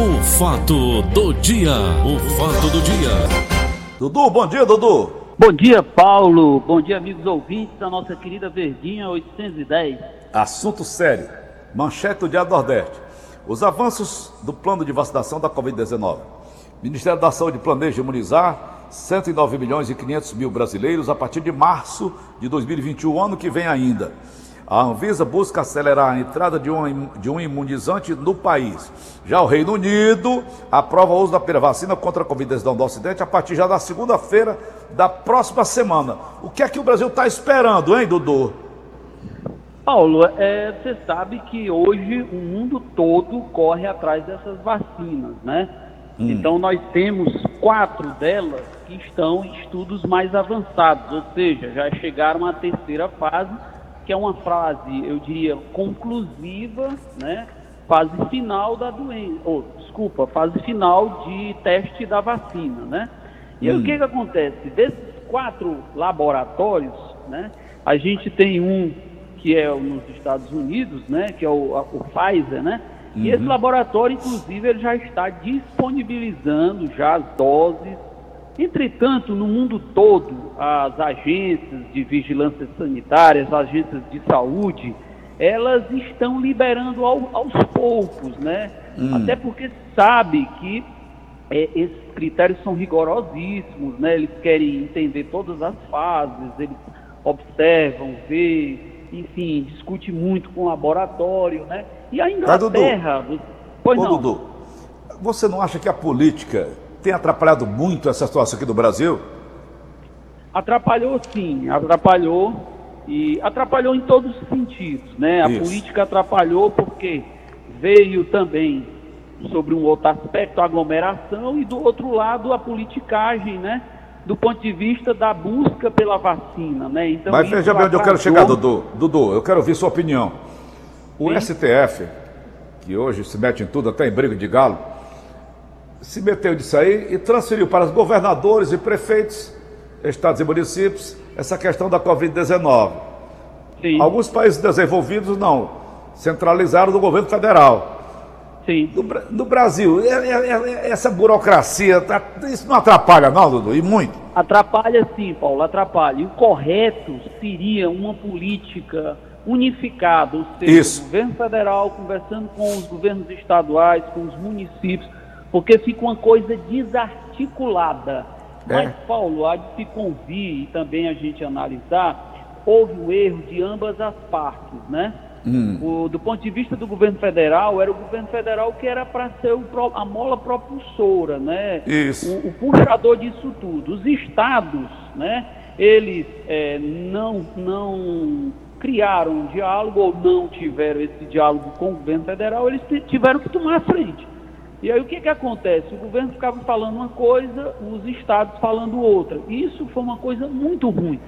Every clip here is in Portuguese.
O fato do dia, o fato do dia. Dudu, bom dia, Dudu. Bom dia, Paulo. Bom dia, amigos ouvintes da nossa querida Verdinha 810. Assunto sério. Manchete do Dia do Nordeste. Os avanços do plano de vacinação da Covid-19. Ministério da Saúde planeja imunizar 109 milhões e 500 mil brasileiros a partir de março de 2021, ano que vem ainda. A Anvisa busca acelerar a entrada de um, de um imunizante no país. Já o Reino Unido aprova o uso da primeira vacina contra a Covid-19 do Ocidente a partir já da segunda-feira da próxima semana. O que é que o Brasil está esperando, hein, Dudu? Paulo, é, você sabe que hoje o mundo todo corre atrás dessas vacinas, né? Hum. Então nós temos quatro delas que estão em estudos mais avançados, ou seja, já chegaram à terceira fase que é uma frase, eu diria, conclusiva, né? Fase final da doença, ou desculpa, fase final de teste da vacina, né? E hum. o que que acontece? Desses quatro laboratórios, né? A gente tem um que é nos Estados Unidos, né? Que é o, o Pfizer, né? Uhum. E esse uhum. laboratório, inclusive, ele já está disponibilizando já as doses Entretanto, no mundo todo, as agências de vigilância sanitária, as agências de saúde, elas estão liberando ao, aos poucos, né? Hum. Até porque sabe que é, esses critérios são rigorosíssimos, né? Eles querem entender todas as fases, eles observam, vê, enfim, discute muito com o laboratório, né? E a Inglaterra... Mas, Dudu, pois Ô, não. Dudu, você não acha que a política tem atrapalhado muito essa situação aqui do Brasil? Atrapalhou sim, atrapalhou e atrapalhou em todos os sentidos, né? A Isso. política atrapalhou porque veio também sobre um outro aspecto, a aglomeração, e do outro lado a politicagem, né? Do ponto de vista da busca pela vacina, né? Então, Mas veja bem onde eu quero chegar, Dudu. Dudu, eu quero ouvir sua opinião. O Sim. STF, que hoje se mete em tudo, até em briga de galo, se meteu disso aí e transferiu para os governadores e prefeitos, estados e municípios, essa questão da Covid-19. Alguns países desenvolvidos não, centralizaram do governo federal. Sim. No, no Brasil, é, é, é, essa burocracia, tá, isso não atrapalha, não, Dudu? E muito? Atrapalha sim, Paulo, atrapalha. E o correto seria uma política unificada, ou seja, isso. o governo federal conversando com os governos estaduais, com os municípios, porque fica uma coisa desarticulada. É. Mas, Paulo, há de se convir e também a gente analisar, houve um erro de ambas as partes, né? Hum. O, do ponto de vista do governo federal, era o governo federal que era para ser o, a mola propulsora, né? Isso. O, o, puxador disso tudo. Os estados, né? Eles é, não, não criaram um diálogo ou não tiveram esse diálogo com o governo federal, eles tiveram que tomar a frente. E aí o que, que acontece? O governo ficava falando uma coisa, os estados falando outra. Isso foi uma coisa muito ruim.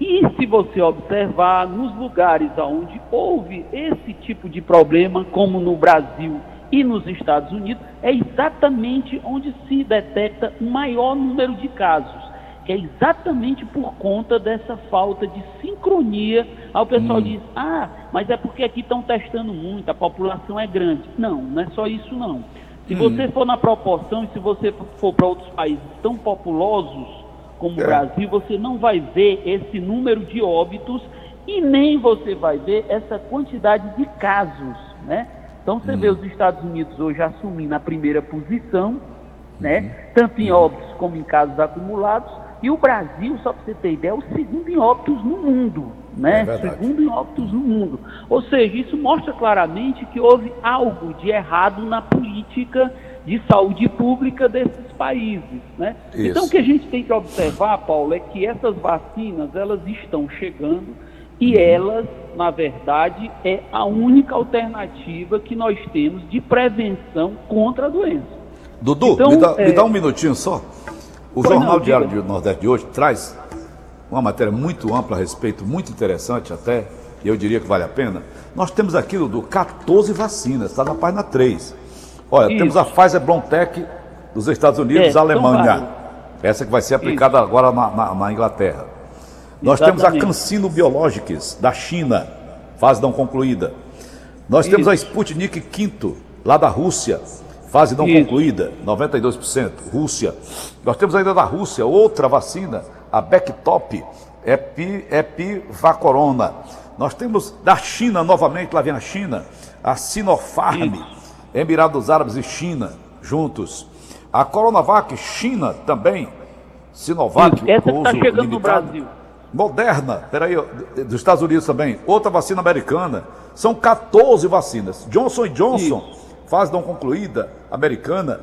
E se você observar nos lugares onde houve esse tipo de problema, como no Brasil e nos Estados Unidos, é exatamente onde se detecta o maior número de casos. Que é exatamente por conta dessa falta de sincronia. Aí o pessoal hum. diz, ah, mas é porque aqui estão testando muito, a população é grande. Não, não é só isso não. Se hum. você for na proporção e se você for para outros países tão populosos como é. o Brasil, você não vai ver esse número de óbitos e nem você vai ver essa quantidade de casos, né? Então você hum. vê os Estados Unidos hoje assumindo a primeira posição, né? Uhum. Tanto em óbitos como em casos acumulados, e o Brasil, só para você ter ideia, é o segundo em óbitos no mundo, né? É segundo em óbitos no mundo. Ou seja, isso mostra claramente que houve algo de errado na política de saúde pública desses países, né? Então o que a gente tem que observar, Paulo, é que essas vacinas, elas estão chegando e uhum. elas, na verdade, é a única alternativa que nós temos de prevenção contra a doença. Dudu, então, me, dá, é... me dá um minutinho só. O pois Jornal não, Diário do Nordeste de hoje traz uma matéria muito ampla a respeito, muito interessante até, e eu diria que vale a pena. Nós temos aqui, do 14 vacinas, está na página 3. Olha, Isso. temos a Pfizer BioNTech dos Estados Unidos, é, Alemanha. Essa que vai ser aplicada Isso. agora na, na, na, Inglaterra. Nós Exatamente. temos a Cancino Biologics, da China, fase não concluída. Nós Isso. temos a Sputnik V, lá da Rússia, fase não Isso. concluída, 92%. Rússia. Nós temos ainda da Rússia outra vacina, a Bactop, Epi, Epivacorona. Nós temos da China novamente, lá vem a China, a Sinopharm, Isso. Emirados Árabes e China, juntos. A Coronavac, China também, Sinovac, Isso. Essa está chegando limitado. no Brasil. Moderna, peraí, dos Estados Unidos também, outra vacina americana. São 14 vacinas. Johnson Johnson, Isso. Fase não concluída, americana.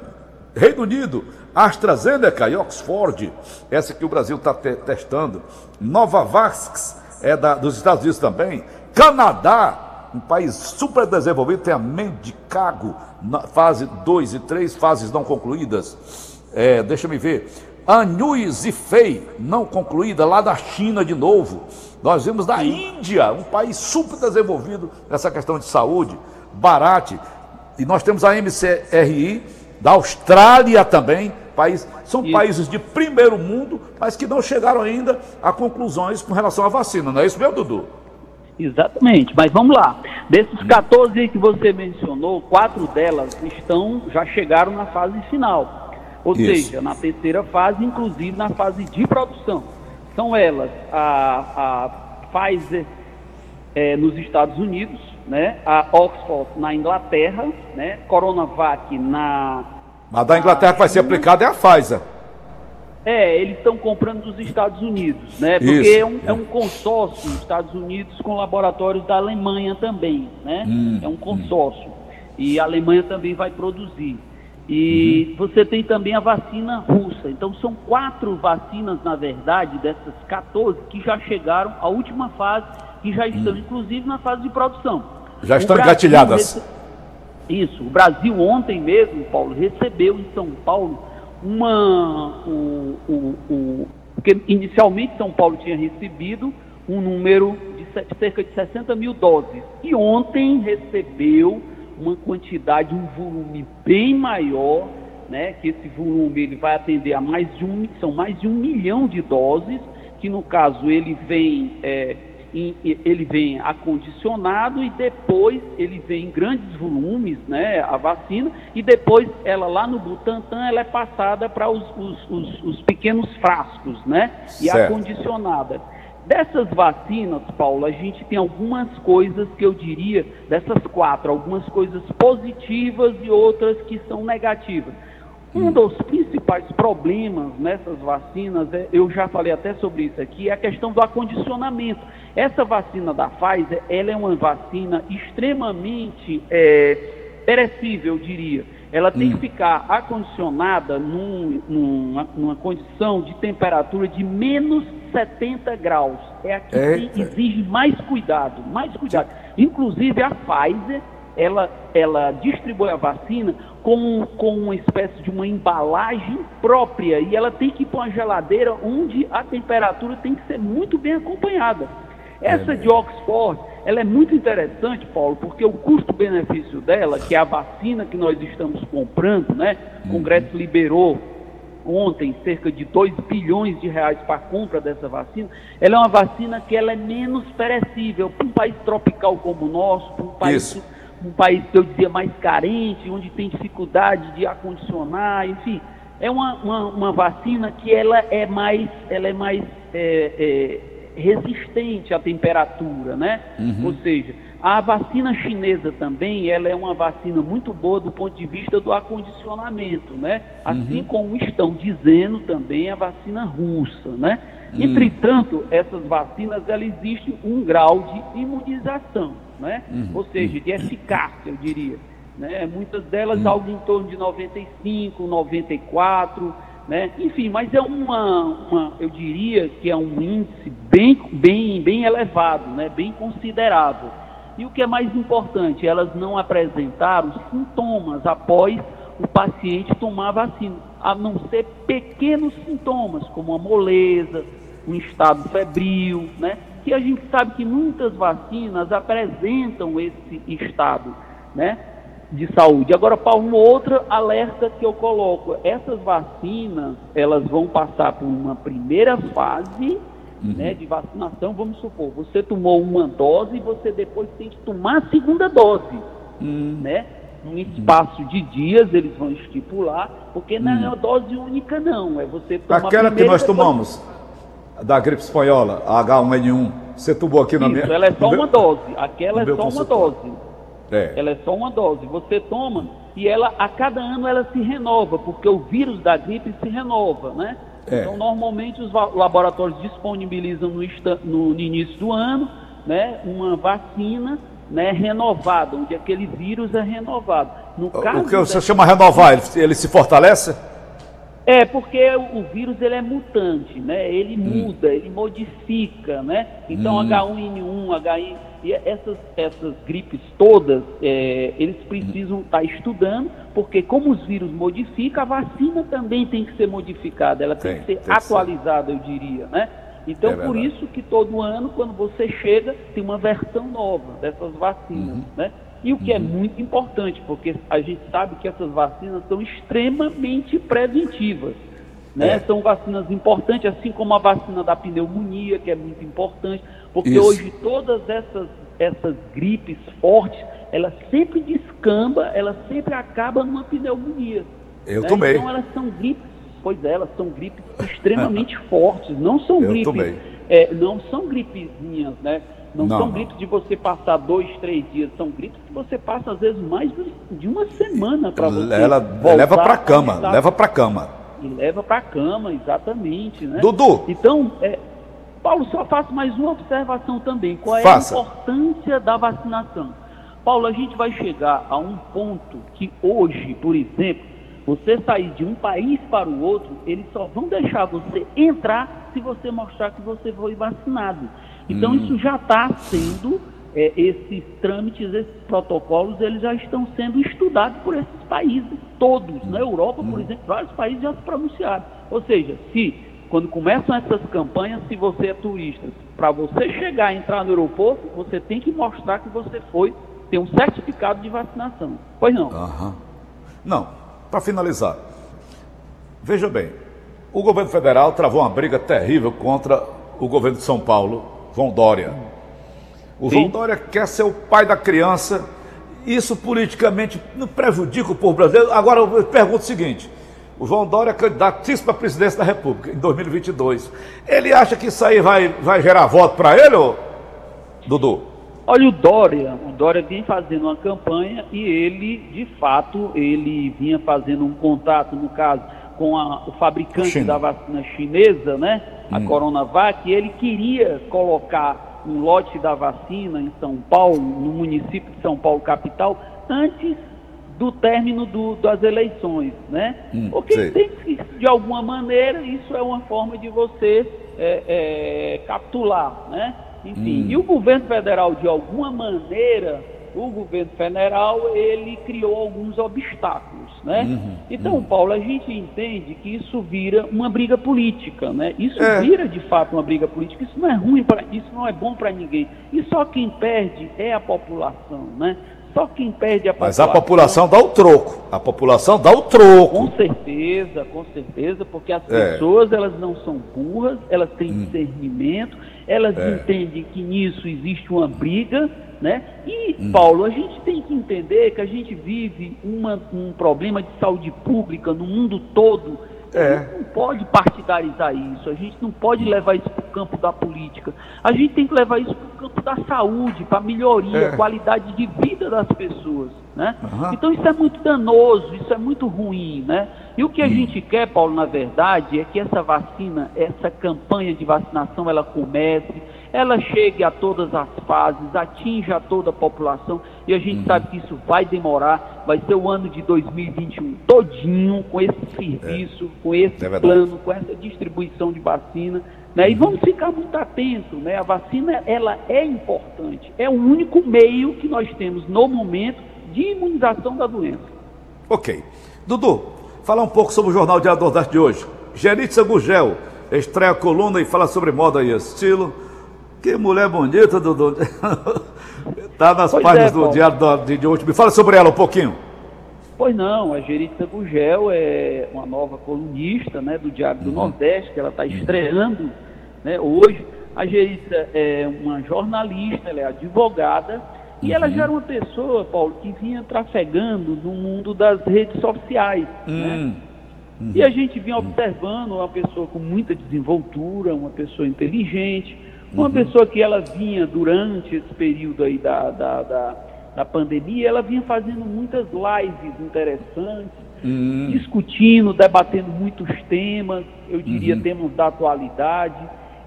Reino Unido, AstraZeneca e Oxford, essa que o Brasil está te testando. Novavax, é da, dos Estados Unidos também. Canadá, um país super desenvolvido, tem a Mendicago, na fase 2 e 3, fases não concluídas. É, deixa me ver. Anhui Fei, não concluída, lá da China de novo. Nós vimos da Índia, um país super desenvolvido nessa questão de saúde, Bharat, e nós temos a MCRI da Austrália também, país, são países de primeiro mundo, mas que não chegaram ainda a conclusões com relação à vacina, não é isso mesmo, Dudu? Exatamente, mas vamos lá. Desses 14 que você mencionou, quatro delas estão, já chegaram na fase final. Ou Isso. seja, na terceira fase, inclusive na fase de produção. São elas a, a Pfizer é, nos Estados Unidos, né, a Oxford na Inglaterra, né, Coronavac na. Mas da Inglaterra que vai ser aplicada é a Pfizer. É, eles estão comprando dos Estados Unidos, né? Porque Isso, é, um, é. é um consórcio, Estados Unidos com laboratórios da Alemanha também, né? Hum, é um consórcio. Hum. E a Alemanha também vai produzir. E uhum. você tem também a vacina russa. Então são quatro vacinas, na verdade, dessas 14 que já chegaram à última fase e já estão, uhum. inclusive, na fase de produção. Já estão engatilhadas. Rece... Isso. O Brasil ontem mesmo, Paulo, recebeu em São Paulo uma. O, o, o... Porque inicialmente São Paulo tinha recebido um número de cerca de 60 mil doses. E ontem recebeu uma quantidade, um volume bem maior, né? Que esse volume ele vai atender a mais de um, são mais de um milhão de doses, que no caso ele vem é, ele vem acondicionado e depois ele vem em grandes volumes, né, a vacina, e depois ela lá no Butantan ela é passada para os, os, os, os, pequenos frascos, né, e certo. acondicionada. Dessas vacinas, Paulo, a gente tem algumas coisas que eu diria, dessas quatro, algumas coisas positivas e outras que são negativas. Um hum. dos principais problemas nessas vacinas, é, eu já falei até sobre isso aqui, é a questão do acondicionamento. Essa vacina da Pfizer, ela é uma vacina extremamente é, perecível, eu diria. Ela tem hum. que ficar acondicionada num, numa, numa condição de temperatura de menos 70 graus. É aqui que exige mais cuidado, mais cuidado. Inclusive a Pfizer, ela, ela distribui a vacina com, com uma espécie de uma embalagem própria e ela tem que ir para uma geladeira onde a temperatura tem que ser muito bem acompanhada. Essa é de Oxford, ela é muito interessante, Paulo, porque o custo-benefício dela, que é a vacina que nós estamos comprando, né? O Congresso uhum. liberou ontem cerca de 2 bilhões de reais para a compra dessa vacina, ela é uma vacina que ela é menos perecível para um país tropical como o nosso, para um país, um país que eu dizia mais carente, onde tem dificuldade de acondicionar, enfim, é uma, uma, uma vacina que ela é mais, ela é mais é, é, resistente à temperatura, né? Uhum. Ou seja, a vacina chinesa também, ela é uma vacina muito boa do ponto de vista do acondicionamento, né? Assim uhum. como estão dizendo também a vacina russa, né? Uhum. Entretanto, essas vacinas, ela existe um grau de imunização, né? Uhum. Ou seja, de eficácia, eu diria. Né? Muitas delas uhum. algo em torno de 95, 94, né? Enfim, mas é uma, uma, eu diria que é um índice bem, bem, bem elevado, né? Bem considerável. E o que é mais importante, elas não apresentaram sintomas após o paciente tomar a vacina, a não ser pequenos sintomas, como a moleza, um estado febril, né? Que a gente sabe que muitas vacinas apresentam esse estado, né? De saúde. Agora, para uma outra alerta que eu coloco, essas vacinas, elas vão passar por uma primeira fase uhum. né, de vacinação, vamos supor, você tomou uma dose e você depois tem que tomar a segunda dose, uhum. né? num espaço de dias, eles vão estipular, porque não é uma dose única, não. É você tomar Aquela que nós tomamos, da gripe espanhola, a H1N1, você tomou aqui na Isso, minha... ela é só uma dose. Aquela é só uma dose. É. Ela é só uma dose. Você toma e ela a cada ano ela se renova, porque o vírus da gripe se renova, né? É. Então normalmente os laboratórios disponibilizam no, no- no início do ano, né, uma vacina, né, renovada, onde aquele vírus é renovado. No caso O que você da- chama renovar, ele, ele se fortalece? é, porque o, o vírus ele é mutante, né? Ele muda, ele modifica, né? Então H1N1, HI, e essas, essas gripes todas, é, eles precisam estar estudando, porque como os vírus modificam, a vacina também tem que ser modificada, ela tem, Tem, que ser tem que ser. atualizada, eu diria, né? Então, É por isso que todo ano, quando você chega, tem uma versão nova dessas vacinas, Uhum. né? E o que é muito importante, porque a gente sabe que essas vacinas são extremamente preventivas. Né? É. São vacinas importantes, assim como a vacina da pneumonia, que é muito importante, porque Isso. hoje todas essas, essas gripes fortes, ela sempre descamba, ela sempre acaba numa pneumonia. Eu né? tomei. Então elas são gripes, pois é, elas são gripes extremamente fortes, não são Eu gripes, é, não são gripezinhas, né? Não, Não, são não. gripes de você passar dois, três dias, são gripes que você passa às vezes mais de- uma semana para você. Ela leva pra a cama, leva pra cama. e leva para a cama, exatamente, né? Dudu. Então, é, Paulo, só faço mais uma observação também. Qual é Faça. a importância da vacinação? Paulo, a gente vai chegar a um ponto que hoje, por exemplo, você sair de um país para o outro, eles só vão deixar você entrar se você mostrar que você foi vacinado. Então, Hum. isso já está sendo, é, esses trâmites, esses protocolos, eles já estão sendo estudados por esses países todos. Na Europa, Hum. por exemplo, vários países já se pronunciaram. Ou seja, se quando começam essas campanhas, se você é turista, para você chegar e entrar no aeroporto, você tem que mostrar que você foi, tem um certificado de vacinação. Pois não. Aham. Não, para finalizar, veja bem, o governo federal travou uma briga terrível contra o governo de São Paulo, João Dória. O Sim. João Dória quer ser o pai da criança, isso politicamente não prejudica o povo brasileiro. Agora eu pergunto o seguinte: o João Dória é candidatíssimo à presidência da República em 2022. Ele acha que isso aí vai, vai gerar voto para ele, ô? Dudu? Olha o Dória, o Dória vem fazendo uma campanha e ele, de fato, ele vinha fazendo um contato, no caso, com a- o fabricante China. da vacina chinesa, né? A Coronavac, e ele queria colocar um lote da vacina em São Paulo, no município de São Paulo, capital, antes do término do- das eleições, né? Hum, Porque sei. tem que, de alguma maneira, isso é uma forma de você é, é, capitular, né? Enfim, e o governo federal, de alguma maneira, o governo federal, ele criou alguns obstáculos, né? Então, Paulo, a gente entende que isso vira uma briga política, né? Isso É. vira, de fato, uma briga política. Isso não é ruim para, isso não é bom para ninguém. E só quem perde é a população, né? Só quem perde a Mas a população dá o troco. A população dá o troco. com certeza, com certeza, porque as É. pessoas elas não são burras, elas têm discernimento, elas É. entendem que nisso existe uma briga, né? E, Paulo, a gente tem que entender que a gente vive uma- um problema de saúde pública no mundo todo. A É. gente não pode partidarizar isso, a gente não pode levar isso para o campo da política. A gente tem que levar isso para o campo da saúde, para a melhoria, É. qualidade de vida das pessoas, né? Aham. Então isso é muito danoso, isso é muito ruim, né? E o que a gente quer, Paulo, na verdade, é que essa vacina, essa campanha de vacinação, ela comece, ela chegue a todas as fases, atinja toda a população, e a gente sabe que isso vai demorar, vai ser o ano de 2021 todinho com esse serviço, com esse É plano, com essa distribuição de vacina, né? E vamos ficar muito atentos, né? A vacina, ela é importante, é o único meio que nós temos no momento de imunização da doença. Ok. Dudu, fala um pouco sobre o Jornal Diário do Nordeste de hoje. Geritza Gugel estreia a coluna e fala sobre moda e estilo. Que mulher bonita, Dudu. tá nas Pois páginas é, do. Diário de, de hoje. Me fala sobre ela um pouquinho. Pois não, a Geritza Gugel é uma nova colunista né, do Diário do Nordeste, que ela está estreando né, hoje. A Geritza é uma jornalista, ela é advogada E ela já era uma pessoa, Paulo, que vinha trafegando no mundo das redes sociais. Né? Hum. E a gente vinha observando uma pessoa com muita desenvoltura, uma pessoa inteligente, uma pessoa que ela vinha durante esse período aí da, da, da, da pandemia, ela vinha fazendo muitas lives interessantes, Hum. discutindo, debatendo muitos temas, eu diria temas da atualidade.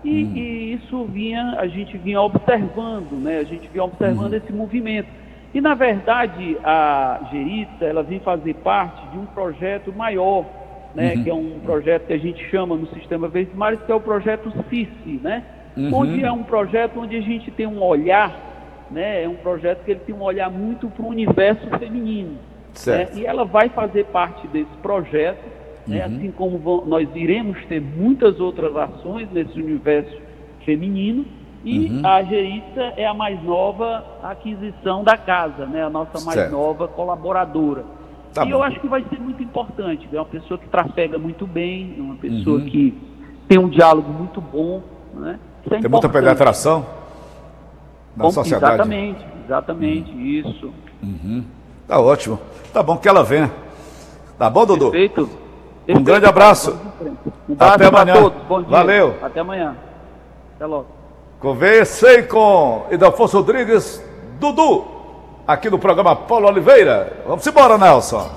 E, e isso vinha, a gente vinha observando, né? A gente vinha observando esse movimento. E na verdade a Geritza, ela vem fazer parte de um projeto maior, né? Que é um projeto que a gente chama no Sistema Verdes Mares, que é o projeto CICI, né? Onde é um projeto onde a gente tem um olhar, né? É um projeto que ele tem um olhar muito para o universo feminino. Certo. né? E ela vai fazer parte desse projeto, né? assim como vão- nós iremos ter muitas outras ações nesse universo feminino. E a Geritza é a mais nova aquisição da casa, né? a nossa mais Certo. nova colaboradora. Tá e bom. eu acho que vai ser muito importante. É uma pessoa que trafega muito bem, é uma Uhum. pessoa que tem um diálogo muito bom. Né? Isso é Tem muita penetração na Bom, sociedade. Exatamente, exatamente, isso. Tá ótimo. Tá bom que ela venha. Tá bom, Dudu? Perfeito. Um grande abraço. Um Até amanhã. todos. Bom dia. Valeu. Até amanhã. Até logo. Conversei com Idafonso Rodrigues, Dudu, aqui no programa Paulo Oliveira. Vamos embora, Nelson.